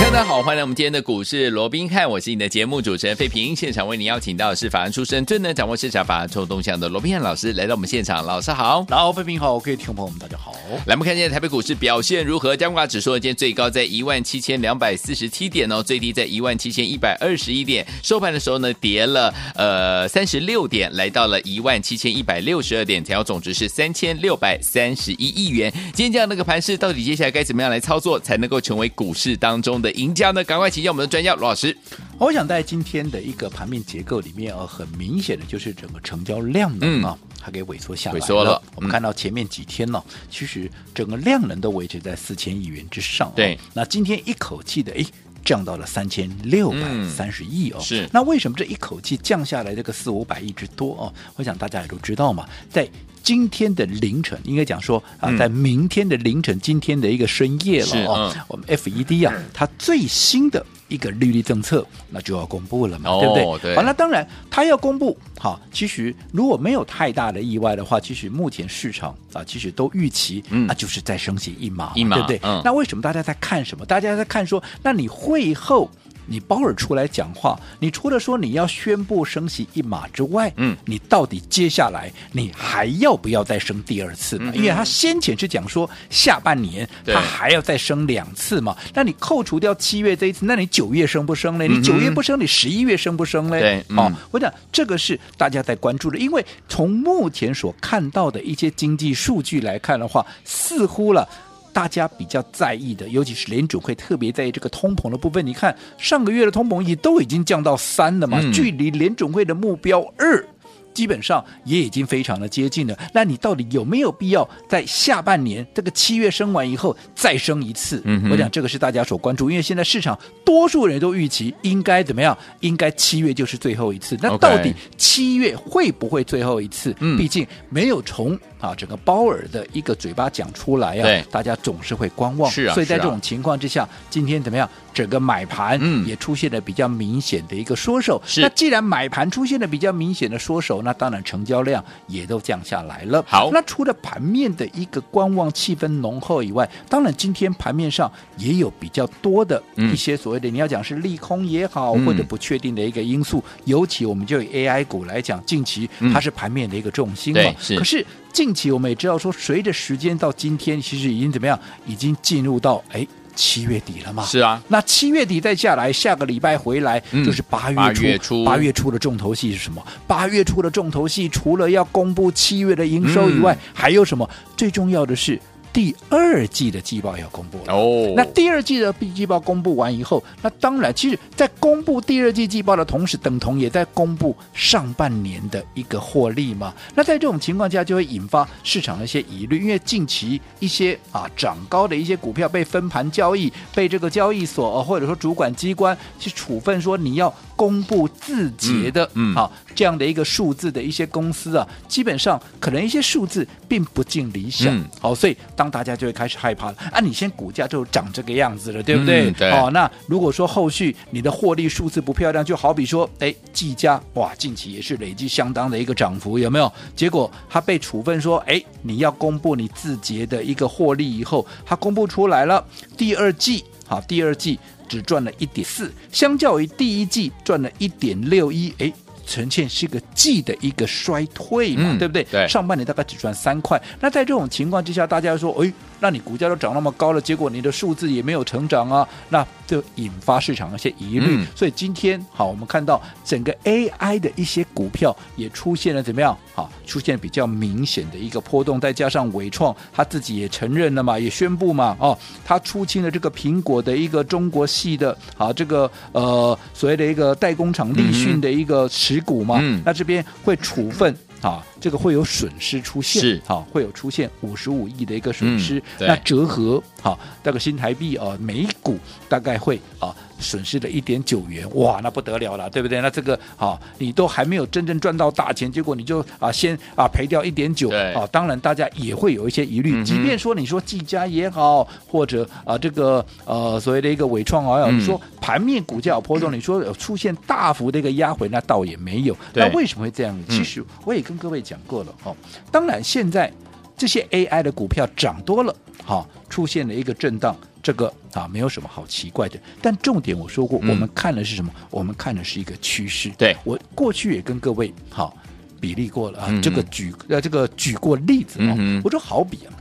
大家好，欢迎来我们今天的股市罗宾汉，我是你的节目主持人费平。现场为你邀请到的是法案出身、最能掌握市场法案臭动向的罗宾汉老师来到我们现场，老师好，老费平好，各位听众朋友们大家好。来，我们看一下台北股市表现如何？加挂指数今天最高在一万七千两百四十七点哦，最低在一万七千一百二十一点，收盘的时候呢跌了呃三十六点，来到了一万七千一百六十二点，成交总值是三千六百三十一亿元。今天这样的一个盘势，到底接下来该怎么样来操作，才能够成为股市当中的？赢家呢？赶快请教我们的专家罗老师。我想在今天的一个盘面结构里面啊，很明显的就是整个成交量能啊，它给萎缩下来了。萎缩了。我们看到前面几天呢，其实整个量能都维持在四千亿元之上。对。那今天一口气的哎，降到了三千六百三十亿哦。是。那为什么这一口气降下来这个四五百亿之多哦？我想大家也都知道嘛，在。今天的凌晨，应该讲说啊，在明天的凌晨，今天的一个深夜了哦。我们 FED 啊，它最新的一个利率政策，那就要公布了嘛，对不对？对。好，那当然它要公布，好，其实如果没有太大的意外的话，其实目前市场啊，其实都预期，那就是再升息一码，一码，对不对？那为什么大家在看什么？大家在看说，那你会后。你鲍尔出来讲话，你除了说你要宣布升息一码之外，嗯，你到底接下来你还要不要再升第二次嘛？嗯、因为他先前是讲说下半年他还要再升两次嘛。那你扣除掉七月这一次，那你九月升不升呢？你九月不升，你十一月升不升呢？对，嗯哦，我讲这个是大家在关注的，因为从目前所看到的一些经济数据来看的话，似乎了。大家比较在意的，尤其是联准会特别在意这个通膨的部分。你看上个月的通膨也都已经降到三了嘛，嗯、距离联准会的目标二。基本上也已经非常的接近了，那你到底有没有必要在下半年这个七月升完以后再升一次？嗯，我讲这个是大家所关注，因为现在市场多数人都预期应该怎么样？应该七月就是最后一次。那到底七月会不会最后一次？嗯，毕竟没有从啊整个鲍尔的一个嘴巴讲出来啊，对，大家总是会观望。是啊，所以在这种情况之下，今天怎么样？整个买盘也出现了比较明显的一个缩手。是，那既然买盘出现了比较明显的缩手，那当然成交量也都降下来了。好，那除了盘面的一个观望气氛浓厚以外，当然今天盘面上也有比较多的一些所谓的、嗯、你要讲是利空也好，或者不确定的一个因素。嗯、尤其我们就以 AI 股来讲，近期它是盘面的一个重心嘛。可是近期我们也知道说，随着时间到今天，其实已经怎么样？已经进入到哎。七月底了嘛？是啊，那七月底再下来，下个礼拜回来、嗯、就是八月初。八月初，八月初的重头戏是什么？八月初的重头戏，除了要公布七月的营收以外，嗯、还有什么？最重要的是。第二季的季报要公布了哦，那第二季的季报公布完以后，那当然，其实，在公布第二季季报的同时，等同也在公布上半年的一个获利嘛。那在这种情况下，就会引发市场的一些疑虑，因为近期一些啊涨高的一些股票被分盘交易，被这个交易所或者说主管机关去处分，说你要公布字节的，嗯，好、嗯。这样的一个数字的一些公司啊，基本上可能一些数字并不尽理想，嗯、好，所以当大家就会开始害怕了啊！你先股价就涨这个样子了，对不对？嗯、对。哦，那如果说后续你的获利数字不漂亮，就好比说，哎，技嘉哇，近期也是累积相当的一个涨幅，有没有？结果他被处分说，哎，你要公布你字节的一个获利以后，他公布出来了，第二季好，第二季只赚了一点四，相较于第一季赚了一点六一，哎。呈现是一个季的一个衰退嘛，嗯、对不对？对，上半年大概只赚三块。那在这种情况之下，大家说，哎，那你股价都涨那么高了，结果你的数字也没有成长啊，那就引发市场一些疑虑。嗯、所以今天好，我们看到整个 AI 的一些股票也出现了怎么样？好，出现比较明显的一个波动。再加上伟创他自己也承认了嘛，也宣布嘛，哦，他出清了这个苹果的一个中国系的啊，这个呃所谓的一个代工厂立讯的一个持。股嘛，嗯、那这边会处分啊，这个会有损失出现，啊、会有出现五十五亿的一个损失，嗯、那折合好、啊，大概新台币啊，每股大概会啊。损失了一点九元，哇，那不得了了，对不对？那这个啊，你都还没有真正赚到大钱，结果你就啊先啊赔掉一点九，啊，当然大家也会有一些疑虑。即便说你说技嘉也好，或者啊这个呃所谓的一个伟创啊，你说盘面股价有波动，你说有出现大幅的一个压回，那倒也没有。那为什么会这样？其实我也跟各位讲过了哦。当然现在这些 AI 的股票涨多了，好，出现了一个震荡。这个啊，没有什么好奇怪的。但重点我说过，嗯、我们看的是什么？我们看的是一个趋势。对，我过去也跟各位好比例过了啊，嗯、这个举呃这个举过例子啊。嗯、我说好比啊，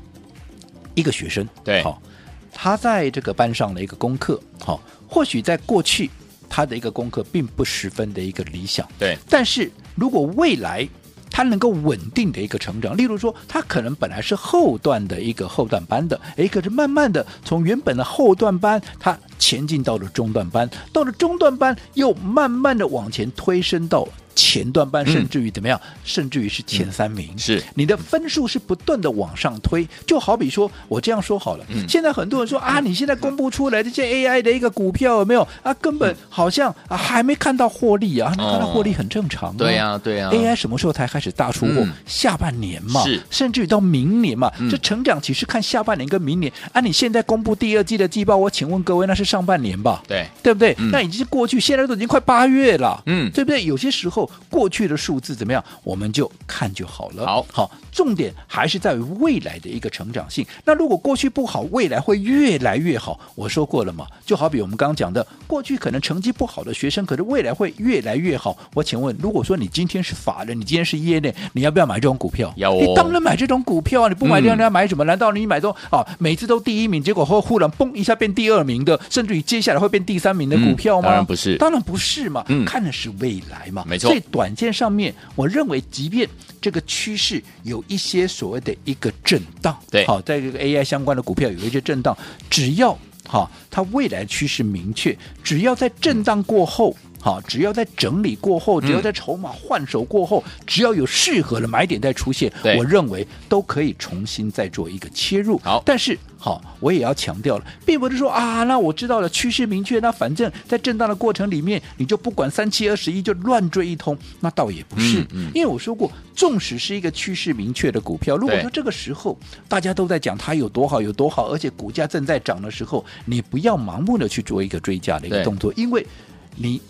一个学生对，好，他在这个班上的一个功课，好，或许在过去他的一个功课并不十分的一个理想。对，但是如果未来。他能够稳定的一个成长，例如说，他可能本来是后段的一个后段班的，哎，可是慢慢的从原本的后段班，他前进到了中段班，到了中段班又慢慢的往前推升到。前段班甚至于怎么样？嗯、甚至于是前三名，嗯、是你的分数是不断的往上推。就好比说，我这样说好了，嗯、现在很多人说啊，你现在公布出来这些 AI 的一个股票有没有啊？根本好像啊还没看到获利啊，还没看到获利很正常、啊。对呀、啊，对呀、啊。AI 什么时候才开始大出货？嗯、下半年嘛，是甚至于到明年嘛。嗯、这成长期是看下半年跟明年。啊，你现在公布第二季的季报，我请问各位，那是上半年吧？对，对不对？嗯、那已经是过去，现在都已经快八月了，嗯，对不对？有些时候。过去的数字怎么样？我们就看就好了。好，好，重点还是在于未来的一个成长性。那如果过去不好，未来会越来越好。我说过了嘛，就好比我们刚刚讲的，过去可能成绩不好的学生，可是未来会越来越好。我请问，如果说你今天是法人，你今天是业内，你要不要买这种股票？要哦。你当然买这种股票啊！你不买，这样你要买什么？嗯、难道你买都啊，每次都第一名，结果后忽然嘣一下变第二名的，甚至于接下来会变第三名的股票吗？嗯、当然不是，当然不是嘛。嗯、看的是未来嘛。没错。短线上面，我认为，即便这个趋势有一些所谓的一个震荡，对，好，在这个 AI 相关的股票有一些震荡，只要哈，它未来趋势明确，只要在震荡过后。嗯好，只要在整理过后，只要在筹码换手过后，嗯、只要有适合的买点再出现，我认为都可以重新再做一个切入。好，但是好，我也要强调了，并不是说啊，那我知道了趋势明确，那反正在震荡的过程里面，你就不管三七二十一就乱追一通，那倒也不是。嗯嗯、因为我说过，纵使是一个趋势明确的股票，如果说这个时候大家都在讲它有多好有多好，而且股价正在涨的时候，你不要盲目的去做一个追加的一个动作，因为你。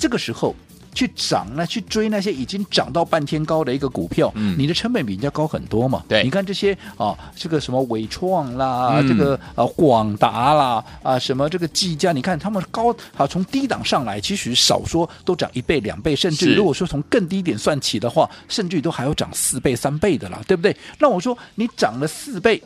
这个时候去涨呢，去追那些已经涨到半天高的一个股票，嗯，你的成本比人家高很多嘛。对，你看这些啊，这个什么伟创啦，嗯、这个啊广达啦，啊什么这个技嘉，你看他们高啊，从低档上来，其实少说都涨一倍两倍，甚至如果说从更低点算起的话，甚至于都还要涨四倍三倍的啦，对不对？那我说你涨了四倍。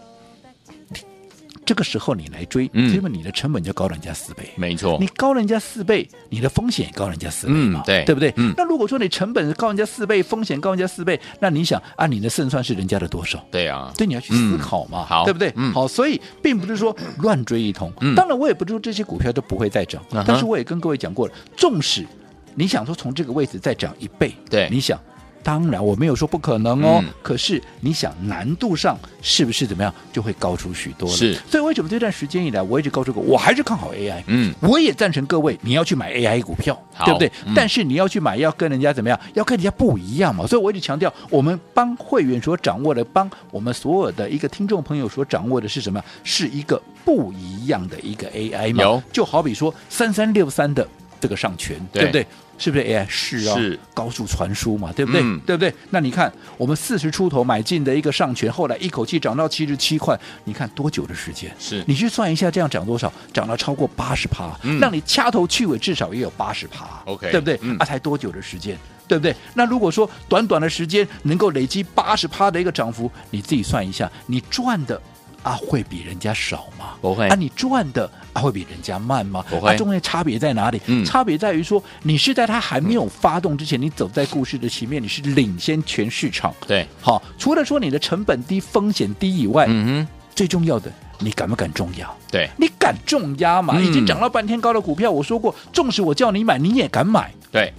这个时候你来追，嗯因为你的成本就高人家四倍，没错。你高人家四倍，你的风险也高人家四倍嘛，对，对不对？嗯。那如果说你成本高人家四倍，风险高人家四倍，那你想啊，你的胜算是人家的多少？对啊，对，你要去思考嘛，好，对不对？好，所以并不是说乱追一通。当然，我也不是说这些股票都不会再涨，但是我也跟各位讲过了，纵使你想说从这个位置再涨一倍，对，你想。当然，我没有说不可能哦。嗯、可是你想，难度上是不是怎么样，就会高出许多了？是。所以为什么这段时间以来，我一直告诉过，我还是看好 AI。嗯。我也赞成各位，你要去买 AI 股票，对不对？嗯、但是你要去买，要跟人家怎么样？要跟人家不一样嘛。所以我一直强调，我们帮会员所掌握的，帮我们所有的一个听众朋友所掌握的是什么？是一个不一样的一个 AI 嘛。有。就好比说三三六三的这个上权，对，对不对？是不是 AI？是啊，是高速传输嘛，对不对？嗯、对不对？那你看，我们四十出头买进的一个上权，后来一口气涨到七十七块，你看多久的时间？是你去算一下，这样涨多少？涨了超过八十趴，嗯、让你掐头去尾至少也有八十趴，OK，对不对？嗯、啊，才多久的时间？对不对？那如果说短短的时间能够累积八十趴的一个涨幅，你自己算一下，你赚的。啊，会比人家少吗？不会。啊，你赚的啊，会比人家慢吗？不会。啊，中间差别在哪里？嗯，差别在于说，你是在它还没有发动之前，嗯、你走在故事的前面，你是领先全市场。对，好，除了说你的成本低、风险低以外，嗯哼，最重要的，你敢不敢重压？对，你敢重压嘛？嗯、已经涨了半天高的股票，我说过，纵使我叫你买，你也敢买。对，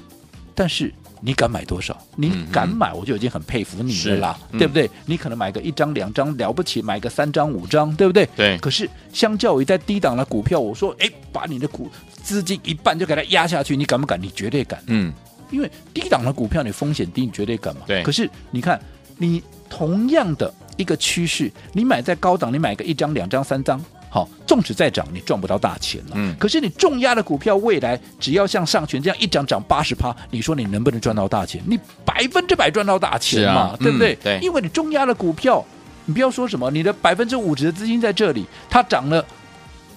但是。你敢买多少？你敢买，我就已经很佩服你了啦，嗯、对不对？你可能买个一张两张了不起，买个三张五张，对不对？对。可是相较于在低档的股票，我说，哎，把你的股资金一半就给它压下去，你敢不敢？你绝对敢。嗯。因为低档的股票你风险低，你绝对敢嘛。对。可是你看，你同样的一个趋势，你买在高档，你买个一张两张三张。好，纵使再涨，你赚不到大钱了。嗯，可是你重压的股票，未来只要像上权这样一涨涨八十趴，你说你能不能赚到大钱？你百分之百赚到大钱嘛，啊、对不对？嗯、对，因为你重压的股票，你不要说什么，你的百分之五十的资金在这里，它涨了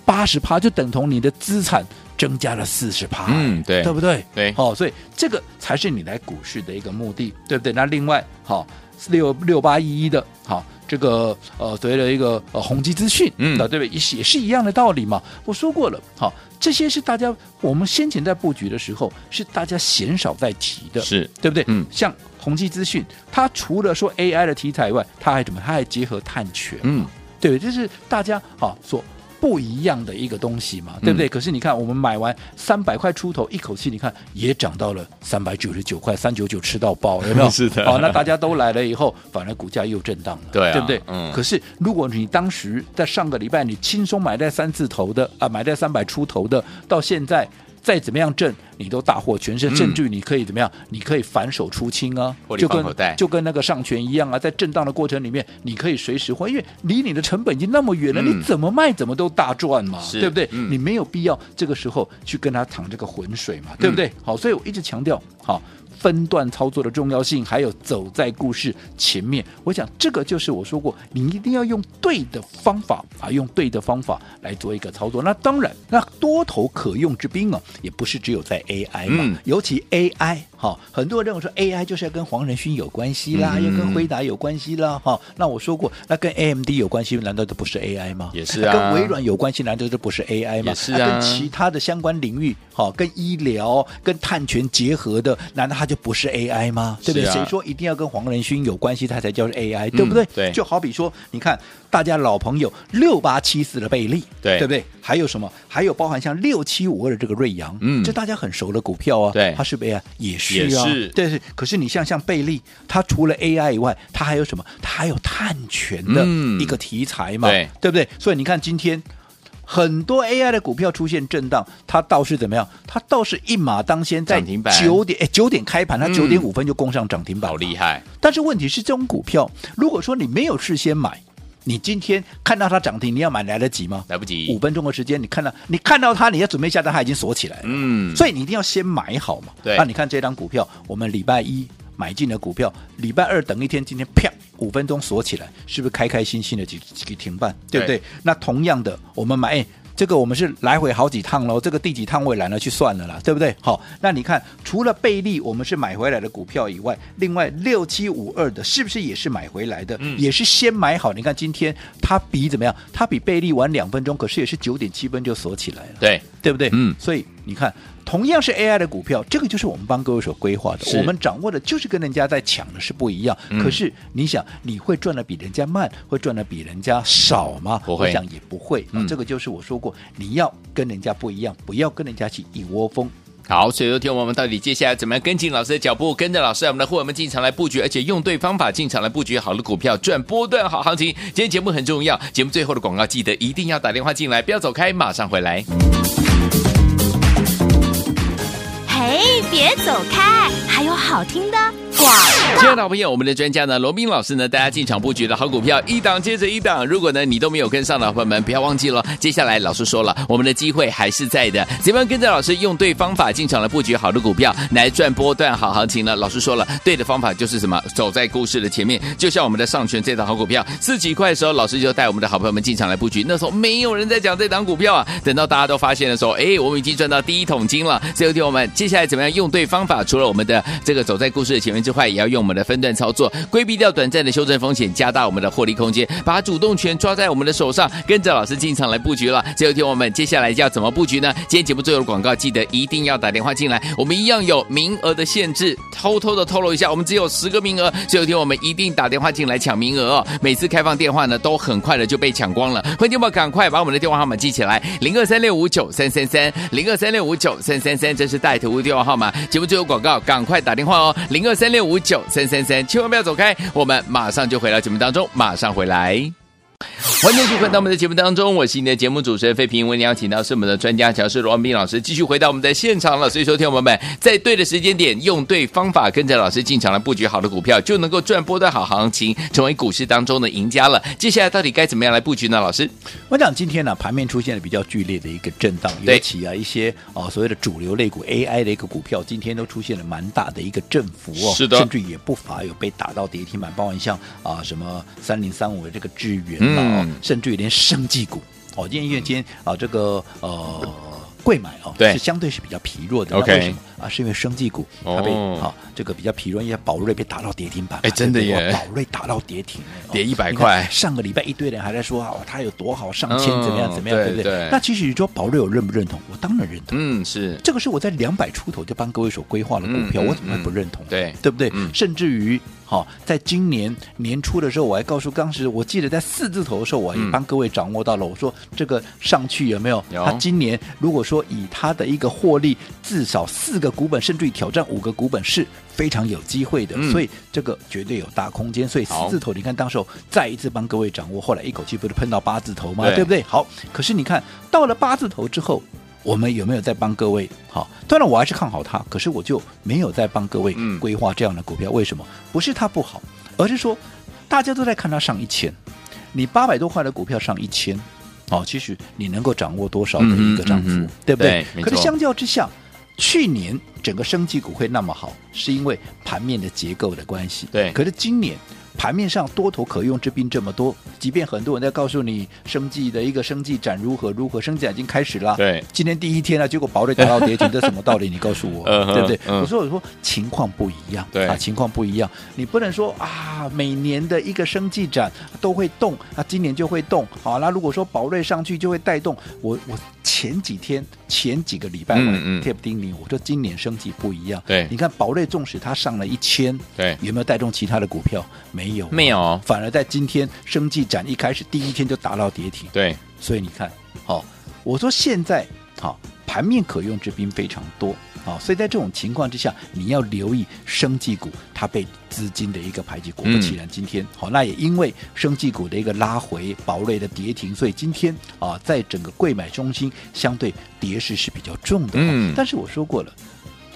八十趴，就等同你的资产增加了四十趴。嗯，对，对不对？对，好，所以这个才是你来股市的一个目的，对不对？那另外，好，六六八一一的，好。这个呃，所谓的一个呃宏基资讯，嗯，对不对？也是也是一样的道理嘛。我说过了，好，这些是大家我们先前在布局的时候，是大家鲜少在提的，是对不对？嗯，像宏基资讯，它除了说 AI 的题材以外，它还怎么？它还结合碳权，嗯，对，这是大家啊所。不一样的一个东西嘛，对不对？嗯、可是你看，我们买完三百块出头，一口气你看也涨到了三百九十九块，三九九吃到爆，有没有？是的。好，那大家都来了以后，反而股价又震荡了，对、啊，对不对？嗯。可是如果你当时在上个礼拜你轻松买在三字头的啊，买在三百出头的，到现在。再怎么样挣，你都大获全胜，甚至你可以怎么样？你可以反手出清啊，就跟就跟那个上权一样啊，在震荡的过程里面，你可以随时换，因为离你的成本已经那么远了，你怎么卖怎么都大赚嘛，对不对？你没有必要这个时候去跟他淌这个浑水嘛，对不对？好，所以我一直强调，好。分段操作的重要性，还有走在故事前面，我想这个就是我说过，你一定要用对的方法啊，用对的方法来做一个操作。那当然，那多头可用之兵啊，也不是只有在 AI 嘛，嗯、尤其 AI 哈、哦，很多人认为说 AI 就是要跟黄仁勋有关系啦，嗯、要跟辉达有关系啦，哈、哦。那我说过，那跟 AMD 有关系，难道都不是 AI 吗？也是啊。跟微软有关系，难道这不是 AI 吗？也是啊。跟其他的相关领域，哈、哦，跟医疗、跟碳权结合的，难道它就不是 AI 吗？对不对？谁说一定要跟黄仁勋有关系，它才叫 AI？对不对？对。就好比说，你看大家老朋友六八七四的贝利，对，对不对？还有什么？还有包含像六七五二的这个瑞阳，嗯，这大家很熟的股票啊，对，它是不是 AI？也是啊，是。对是。可是你像像贝利，它除了 AI 以外，它还有什么？它还有碳权的一个题材嘛，对，对不对？所以你看今天。很多 AI 的股票出现震荡，它倒是怎么样？它倒是一马当先，在九点哎九点开盘，它九点五分就攻上涨停板，好厉害！但是问题是，这种股票，如果说你没有事先买，你今天看到它涨停，你要买来得及吗？来不及。五分钟的时间，你看到你看到它，你要准备下单，它已经锁起来了。嗯，所以你一定要先买好嘛。对。那你看这张股票，我们礼拜一买进的股票，礼拜二等一天，今天啪。五分钟锁起来，是不是开开心心的去去停办，对不对？对，那同样的，我们买，哎，这个我们是来回好几趟喽，这个第几趟我也懒得去算了啦，对不对？好，那你看，除了贝利我们是买回来的股票以外，另外六七五二的，是不是也是买回来的？嗯，也是先买好。你看今天它比怎么样？它比贝利晚两分钟，可是也是九点七分就锁起来了，对，对不对？嗯，所以你看。同样是 AI 的股票，这个就是我们帮各位所规划的。我们掌握的就是跟人家在抢的是不一样。嗯、可是你想，你会赚的比人家慢，会赚的比人家少吗？不会，我想也不会。嗯、这个就是我说过，你要跟人家不一样，不要跟人家去一窝蜂。好，所以说听我们到底接下来怎么样跟进老师的脚步，跟着老师我们的伙伴们进场来布局，而且用对方法进场来布局好的股票，赚波段好行情。今天节目很重要，节目最后的广告记得一定要打电话进来，不要走开，马上回来。嘿，别走开，还有好听的。亲爱的好朋友，我们的专家呢，罗宾老师呢，大家进场布局的好股票，一档接着一档。如果呢你都没有跟上的朋友们，不要忘记了，接下来老师说了，我们的机会还是在的。怎么样跟着老师用对方法进场来布局好的股票，来赚波段好行情呢？老师说了，对的方法就是什么？走在故事的前面。就像我们的上权这档好股票，四几块的时候，老师就带我们的好朋友们进场来布局。那时候没有人在讲这档股票啊，等到大家都发现的时候，哎，我们已经赚到第一桶金了。最后听我们接下来怎么样用对方法？除了我们的这个走在故事的前面。之坏，也要用我们的分段操作，规避掉短暂的修正风险，加大我们的获利空间，把主动权抓在我们的手上，跟着老师进场来布局了。最后听我们接下来要怎么布局呢？今天节目最后的广告，记得一定要打电话进来，我们一样有名额的限制，偷偷的透露一下，我们只有十个名额，最后听我们一定打电话进来抢名额哦。每次开放电话呢，都很快的就被抢光了，欢迎听我赶快把我们的电话号码记起来，零二三六五九三三三，零二三六五九三三三，这是带图电话号码。节目最后广告，赶快打电话哦，零二三六五九三三三，千万不要走开，我们马上就回到节目当中，马上回来。欢迎继续回到我们的节目当中，我是你的节目主持人费平。为你邀请到是我们的专家讲师罗文斌老师，继续回到我们的现场了。所以说，听众朋友们，在对的时间点，用对方法，跟着老师进场来布局好的股票，就能够赚波段好行情，成为股市当中的赢家了。接下来到底该怎么样来布局呢？老师，我讲今天呢，盘面出现了比较剧烈的一个震荡，尤其啊一些啊所谓的主流类股 AI 的一个股票，今天都出现了蛮大的一个振幅哦，是的，甚至也不乏有被打到跌停板，包括像啊什么三零三五的这个智嗯甚至于连生技股哦，今天因为今天啊，这个呃，贵买哦，对，是相对是比较疲弱的。OK，为什么啊？是因为生技股它被啊这个比较疲弱，因为宝瑞被打到跌停板。哎，真的耶！宝瑞打到跌停，跌一百块。上个礼拜一堆人还在说啊，它有多好，上千怎么样怎么样，对不对？那其实你说宝瑞我认不认同？我当然认同。嗯，是这个是我在两百出头就帮各位所规划的股票，我怎么会不认同？对，对不对？甚至于。好，在今年年初的时候，我还告诉当时，我记得在四字头的时候，我还帮各位掌握到了。我说这个上去有没有？他今年如果说以他的一个获利，至少四个股本，甚至于挑战五个股本，是非常有机会的。所以这个绝对有大空间。所以四字头，你看当时候再一次帮各位掌握，后来一口气不是喷到八字头吗？对不对？好，可是你看到了八字头之后。我们有没有在帮各位？好，当然我还是看好它，可是我就没有在帮各位规划这样的股票。为什么？不是它不好，而是说大家都在看它上一千，你八百多块的股票上一千，哦，其实你能够掌握多少的一个涨幅，嗯嗯嗯、对不对？对，可是相较之下，去年整个生技股会那么好，是因为盘面的结构的关系。对，可是今年。盘面上多头可用之兵这么多，即便很多人在告诉你生计的一个生计展如何如何，生计展已经开始了。对，今天第一天了，结果宝瑞打到跌停，这 什么道理？你告诉我，对不对？我说我说情况不一样，对啊，情况不一样，你不能说啊，每年的一个生计展都会动啊，今年就会动。好，那如果说宝瑞上去就会带动我我。前几天前几个礼拜，嗯嗯，贴叮咛，我说今年升级不一样。对，你看宝瑞纵使它上了一千，对，有没有带动其他的股票？没有，没有，反而在今天生计展一开始第一天就达到跌停。对，所以你看，好，我说现在好盘面可用之兵非常多。啊，所以在这种情况之下，你要留意生技股它被资金的一个排挤。果不其然，今天好，那也因为生技股的一个拉回，宝瑞的跌停，所以今天啊，在整个贵买中心相对跌势是比较重的。嗯，但是我说过了。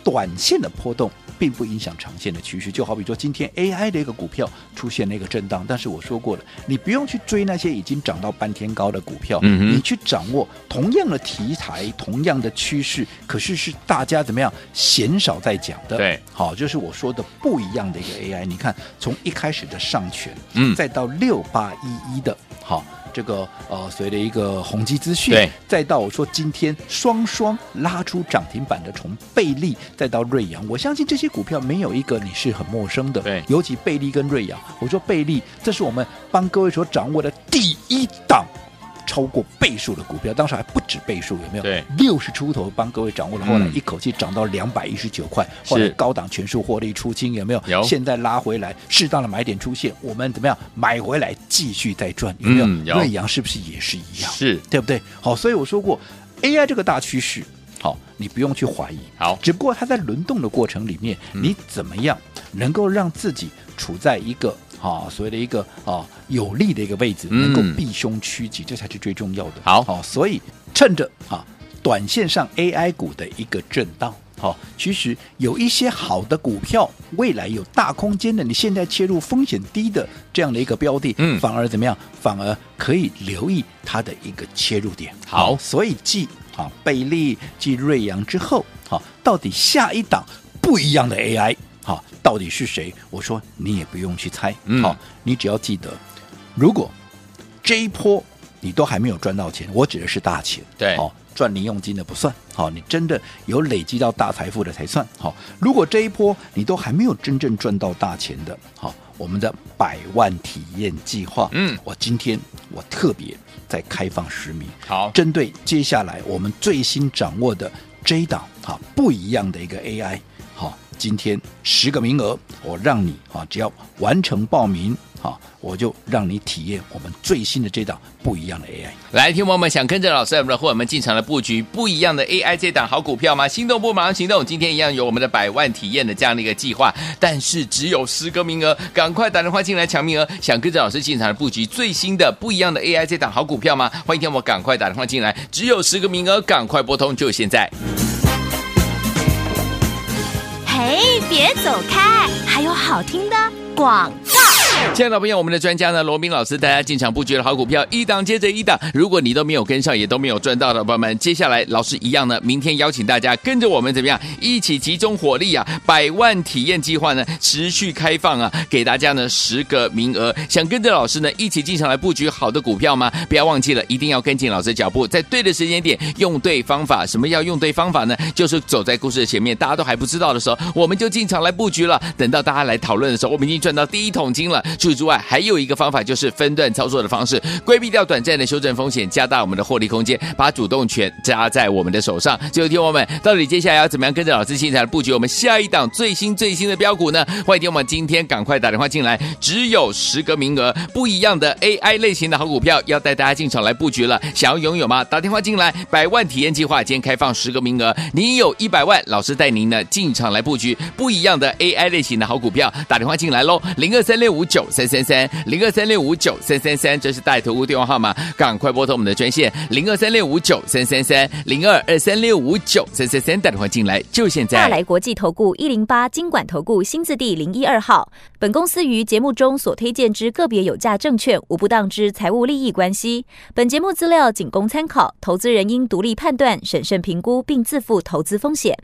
短线的波动并不影响长线的趋势，就好比说今天 AI 的一个股票出现了一个震荡，但是我说过了，你不用去追那些已经涨到半天高的股票，嗯、你去掌握同样的题材、同样的趋势，可是是大家怎么样鲜少在讲的。对，好，就是我说的不一样的一个 AI，你看从一开始的上权，嗯，再到六八一一的，好。这个呃，随着一个宏基资讯，对，再到我说今天双双拉出涨停板的，从贝利再到瑞阳，我相信这些股票没有一个你是很陌生的，对，尤其贝利跟瑞阳，我说贝利，这是我们帮各位所掌握的第一档。超过倍数的股票，当时还不止倍数，有没有？对，六十出头帮各位掌握了，后来一口气涨到两百一十九块，后来高档全数获利出清，有没有？有。现在拉回来，适当的买点出现，我们怎么样买回来继续再赚？有没有？嗯、有。瑞阳是不是也是一样？是对不对？好，所以我说过，AI 这个大趋势，好，你不用去怀疑。好，只不过它在轮动的过程里面，嗯、你怎么样能够让自己处在一个？啊，所谓的一个啊有利的一个位置，能够避凶趋吉，嗯、这才是最重要的。好，好，所以趁着啊短线上 AI 股的一个震荡，好，其实有一些好的股票，未来有大空间的，你现在切入风险低的这样的一个标的，嗯，反而怎么样？反而可以留意它的一个切入点。好，所以继啊贝利继瑞阳之后，好，到底下一档不一样的 AI。好，到底是谁？我说你也不用去猜，嗯、好，你只要记得，如果这一波你都还没有赚到钱，我指的是大钱，对，好，赚零用金的不算，好，你真的有累积到大财富的才算，好。如果这一波你都还没有真正赚到大钱的，好，我们的百万体验计划，嗯，我今天我特别在开放十名，好，针对接下来我们最新掌握的这一档，哈，不一样的一个 AI，好，今天十个名额，我让你啊，只要完成报名。好，我就让你体验我们最新的这档不一样的 AI。来，听友们想跟着老师我们的伙伴们进场的布局不一样的 AI 这档好股票吗？心动不马上行动！今天一样有我们的百万体验的这样的一个计划，但是只有十个名额，赶快打电话进来抢名额。想跟着老师进场的布局最新的不一样的 AI 这档好股票吗？欢迎听我赶快打电话进来，只有十个名额，赶快拨通，就现在。哎，别走开，还有好听的广告。亲爱的朋友，我们的专家呢，罗宾老师，大家进场布局的好股票，一档接着一档。如果你都没有跟上，也都没有赚到的朋友们，接下来老师一样呢，明天邀请大家跟着我们怎么样，一起集中火力啊！百万体验计划呢，持续开放啊，给大家呢十个名额。想跟着老师呢一起进场来布局好的股票吗？不要忘记了，一定要跟进老师的脚步，在对的时间点用对方法。什么叫用对方法呢？就是走在故事的前面，大家都还不知道的时候，我们就进场来布局了。等到大家来讨论的时候，我们已经赚到第一桶金了。除此之外，还有一个方法就是分段操作的方式，规避掉短暂的修正风险，加大我们的获利空间，把主动权加在我们的手上。最后，听我们到底接下来要怎么样跟着老师进场布局我们下一档最新最新的标股呢？欢迎听我们今天赶快打电话进来，只有十个名额，不一样的 AI 类型的好股票要带大家进场来布局了。想要拥有吗？打电话进来，百万体验计划今天开放十个名额，你有一百万，老师带您呢进场来布局不一样的 AI 类型的好股票。打电话进来喽，零二三六五九三三三。零二三六五九三三三，这是带头屋电话号码，赶快拨通我们的专线零二三六五九三三三零二二三六五九三三三，打电话进来就现在。大来国际投顾一零八金管投顾新字第零一二号，本公司于节目中所推荐之个别有价证券无不当之财务利益关系，本节目资料仅供参考，投资人应独立判断、审慎评估并自负投资风险。